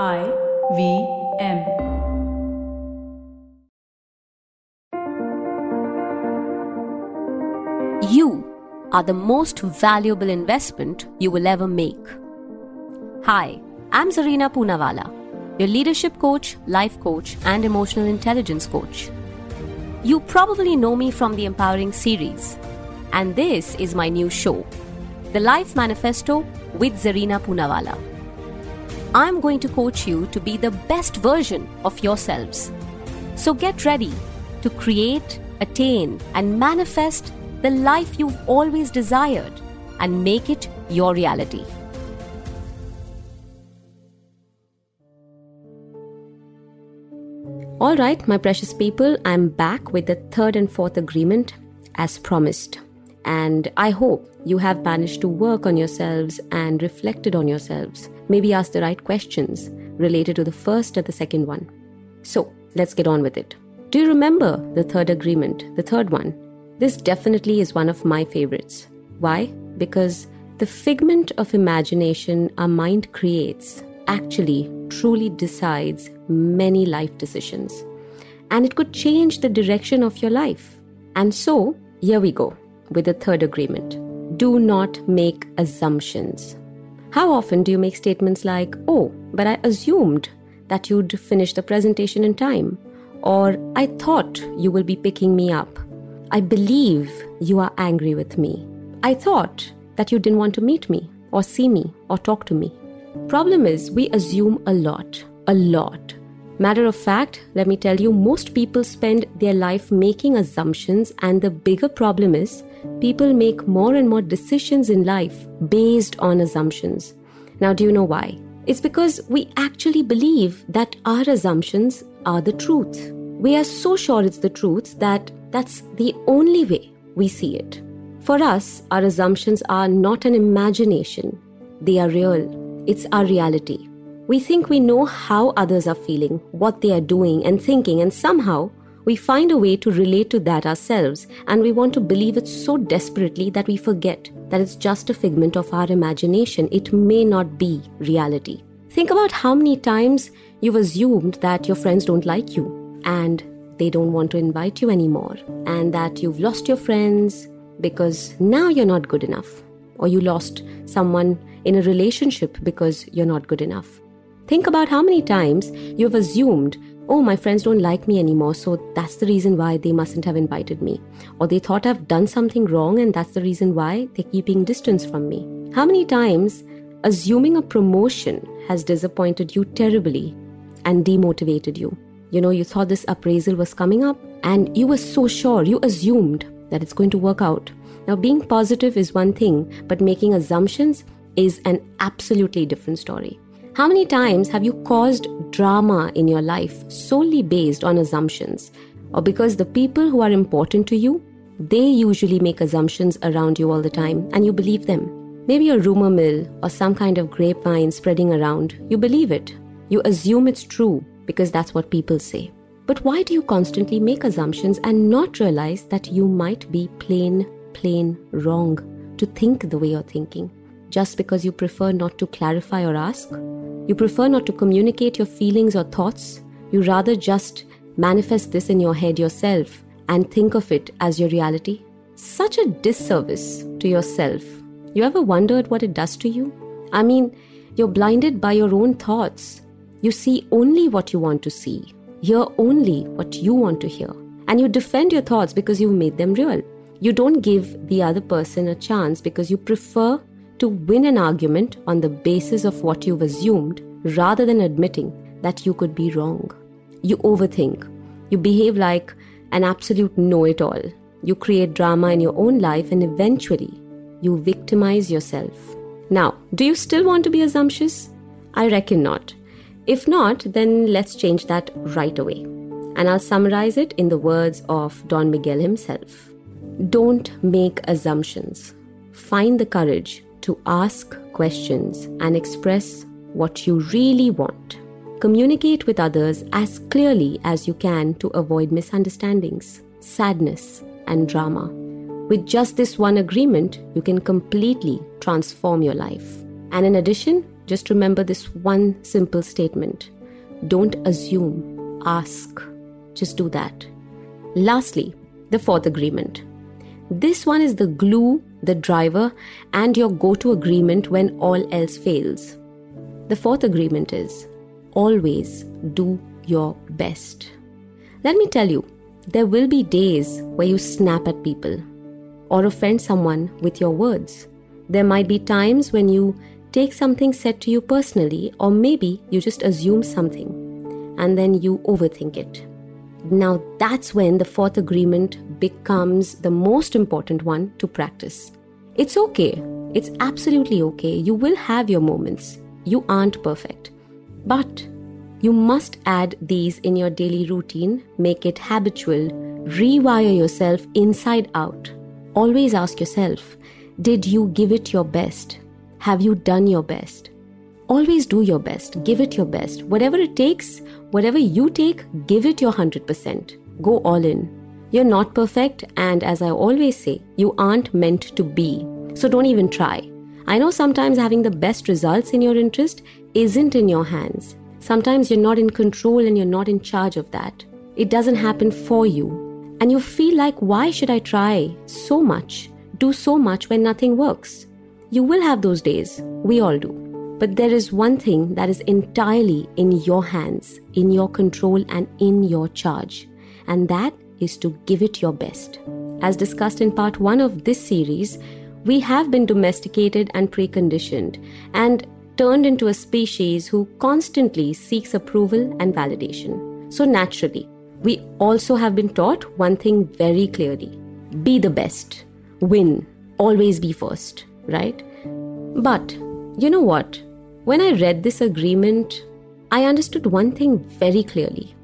I V M. You are the most valuable investment you will ever make. Hi, I'm Zarina Poonawalla, your leadership coach, life coach, and emotional intelligence coach. You probably know me from the Empowering series, and this is my new show, The Life Manifesto with Zarina Poonawalla. I'm going to coach you to be the best version of yourselves. So get ready to create, attain, and manifest the life you've always desired and make it your reality. All right, my precious people, I'm back with the third and fourth agreement as promised. And I hope you have managed to work on yourselves and reflected on yourselves. Maybe ask the right questions related to the first or the second one. So let's get on with it. Do you remember the third agreement, the third one? This definitely is one of my favorites. Why? Because the figment of imagination our mind creates actually truly decides many life decisions. And it could change the direction of your life. And so, here we go with the third agreement do not make assumptions. How often do you make statements like, oh, but I assumed that you'd finish the presentation in time? Or I thought you will be picking me up. I believe you are angry with me. I thought that you didn't want to meet me, or see me, or talk to me. Problem is, we assume a lot, a lot. Matter of fact, let me tell you, most people spend their life making assumptions, and the bigger problem is, people make more and more decisions in life based on assumptions. Now, do you know why? It's because we actually believe that our assumptions are the truth. We are so sure it's the truth that that's the only way we see it. For us, our assumptions are not an imagination, they are real. It's our reality. We think we know how others are feeling, what they are doing and thinking, and somehow we find a way to relate to that ourselves, and we want to believe it so desperately that we forget that it's just a figment of our imagination. It may not be reality. Think about how many times you've assumed that your friends don't like you and they don't want to invite you anymore, and that you've lost your friends because now you're not good enough, or you lost someone in a relationship because you're not good enough. Think about how many times you've assumed oh, my friends don't like me anymore, so that's the reason why they mustn't have invited me. Or they thought I've done something wrong, and that's the reason why they're keeping distance from me. How many times assuming a promotion has disappointed you terribly and demotivated you? You know, you thought this appraisal was coming up, and you were so sure, you assumed that it's going to work out. Now, being positive is one thing, but making assumptions is an absolutely different story. How many times have you caused drama in your life solely based on assumptions? Or because the people who are important to you, they usually make assumptions around you all the time and you believe them. Maybe a rumor mill or some kind of grapevine spreading around, you believe it. You assume it's true because that's what people say. But why do you constantly make assumptions and not realize that you might be plain, plain wrong to think the way you're thinking? Just because you prefer not to clarify or ask? You prefer not to communicate your feelings or thoughts. You rather just manifest this in your head yourself and think of it as your reality. Such a disservice to yourself. You ever wondered what it does to you? I mean, you're blinded by your own thoughts. You see only what you want to see, hear only what you want to hear, and you defend your thoughts because you've made them real. You don't give the other person a chance because you prefer to win an argument on the basis of what you've assumed rather than admitting that you could be wrong. You overthink. You behave like an absolute know it all. You create drama in your own life and eventually you victimize yourself. Now, do you still want to be assumptious? I reckon not. If not, then let's change that right away. And I'll summarize it in the words of Don Miguel himself Don't make assumptions. Find the courage to ask questions and express what you really want. Communicate with others as clearly as you can to avoid misunderstandings, sadness, and drama. With just this one agreement, you can completely transform your life. And in addition, just remember this one simple statement don't assume, ask. Just do that. Lastly, the fourth agreement. This one is the glue, the driver, and your go to agreement when all else fails. The fourth agreement is always do your best. Let me tell you, there will be days where you snap at people or offend someone with your words. There might be times when you take something said to you personally, or maybe you just assume something and then you overthink it. Now, that's when the fourth agreement becomes the most important one to practice. It's okay. It's absolutely okay. You will have your moments. You aren't perfect. But you must add these in your daily routine, make it habitual, rewire yourself inside out. Always ask yourself Did you give it your best? Have you done your best? Always do your best, give it your best. Whatever it takes, whatever you take, give it your 100%. Go all in. You're not perfect, and as I always say, you aren't meant to be. So don't even try. I know sometimes having the best results in your interest isn't in your hands. Sometimes you're not in control and you're not in charge of that. It doesn't happen for you. And you feel like, why should I try so much, do so much when nothing works? You will have those days. We all do. But there is one thing that is entirely in your hands, in your control, and in your charge. And that is to give it your best. As discussed in part one of this series, we have been domesticated and preconditioned. And turned into a species who constantly seeks approval and validation. So, naturally, we also have been taught one thing very clearly be the best, win, always be first, right? But you know what? When I read this agreement, I understood one thing very clearly.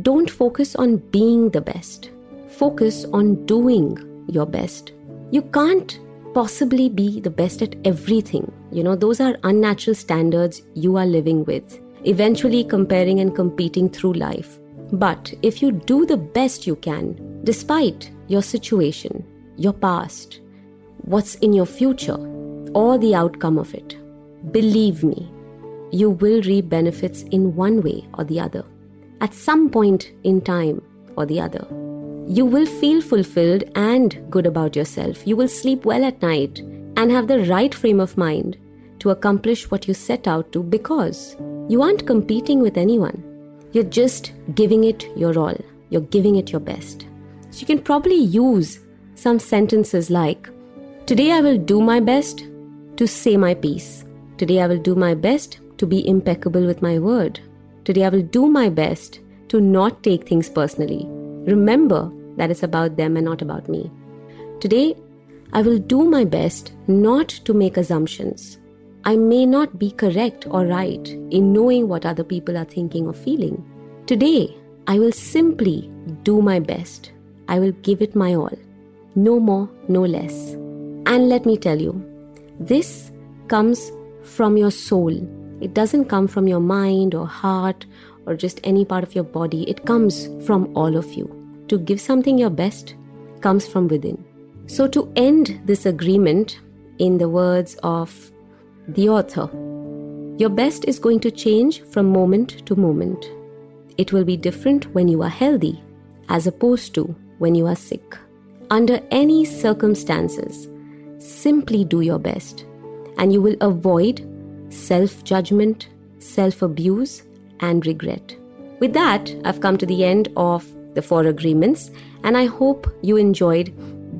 Don't focus on being the best, focus on doing your best. You can't possibly be the best at everything. You know, those are unnatural standards you are living with, eventually comparing and competing through life. But if you do the best you can, despite your situation, your past, what's in your future, or the outcome of it, believe me, you will reap benefits in one way or the other, at some point in time or the other you will feel fulfilled and good about yourself. You will sleep well at night and have the right frame of mind to accomplish what you set out to because you aren't competing with anyone. You're just giving it your all. You're giving it your best. So you can probably use some sentences like Today I will do my best to say my piece. Today I will do my best to be impeccable with my word. Today I will do my best to not take things personally. Remember that it's about them and not about me. Today, I will do my best not to make assumptions. I may not be correct or right in knowing what other people are thinking or feeling. Today, I will simply do my best. I will give it my all. No more, no less. And let me tell you, this comes from your soul. It doesn't come from your mind or heart or just any part of your body. It comes from all of you. To give something your best comes from within. So, to end this agreement, in the words of the author, your best is going to change from moment to moment. It will be different when you are healthy as opposed to when you are sick. Under any circumstances, simply do your best and you will avoid self judgment, self abuse, and regret. With that, I've come to the end of the four agreements, and I hope you enjoyed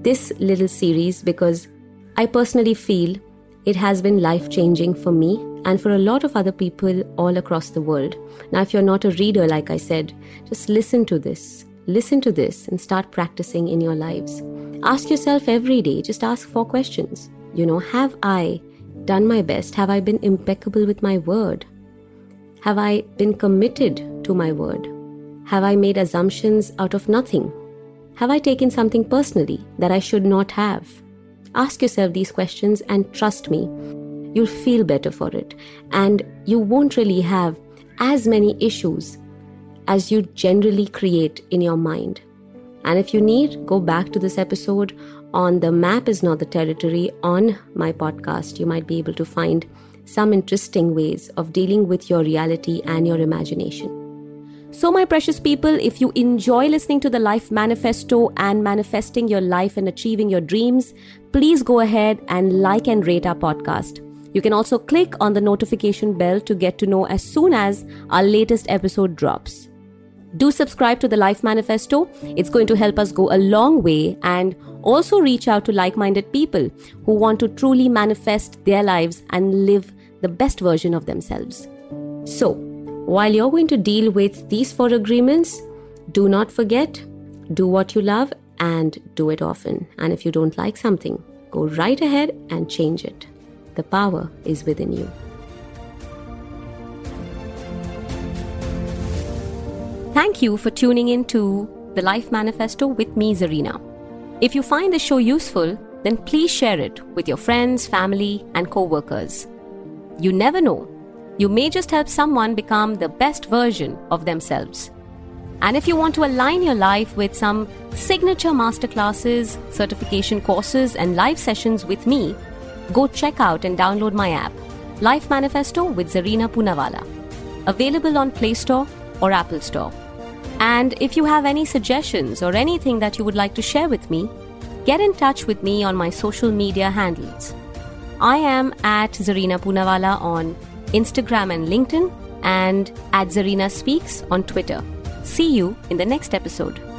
this little series because I personally feel it has been life changing for me and for a lot of other people all across the world. Now, if you're not a reader, like I said, just listen to this. Listen to this and start practicing in your lives. Ask yourself every day, just ask four questions. You know, have I done my best? Have I been impeccable with my word? Have I been committed to my word? Have I made assumptions out of nothing? Have I taken something personally that I should not have? Ask yourself these questions and trust me, you'll feel better for it. And you won't really have as many issues as you generally create in your mind. And if you need, go back to this episode on The Map is Not the Territory on my podcast. You might be able to find some interesting ways of dealing with your reality and your imagination. So, my precious people, if you enjoy listening to the Life Manifesto and manifesting your life and achieving your dreams, please go ahead and like and rate our podcast. You can also click on the notification bell to get to know as soon as our latest episode drops. Do subscribe to the Life Manifesto. It's going to help us go a long way and also reach out to like minded people who want to truly manifest their lives and live the best version of themselves. So, while you're going to deal with these four agreements, do not forget do what you love and do it often. And if you don't like something, go right ahead and change it. The power is within you. Thank you for tuning in to the Life Manifesto with me, Zarina. If you find the show useful, then please share it with your friends, family, and co workers. You never know, you may just help someone become the best version of themselves. And if you want to align your life with some signature masterclasses, certification courses, and live sessions with me, go check out and download my app, Life Manifesto with Zarina Poonawalla. Available on Play Store or Apple Store. And if you have any suggestions or anything that you would like to share with me, get in touch with me on my social media handles. I am at Zarina Poonawalla on Instagram and LinkedIn, and at Zarina Speaks on Twitter. See you in the next episode.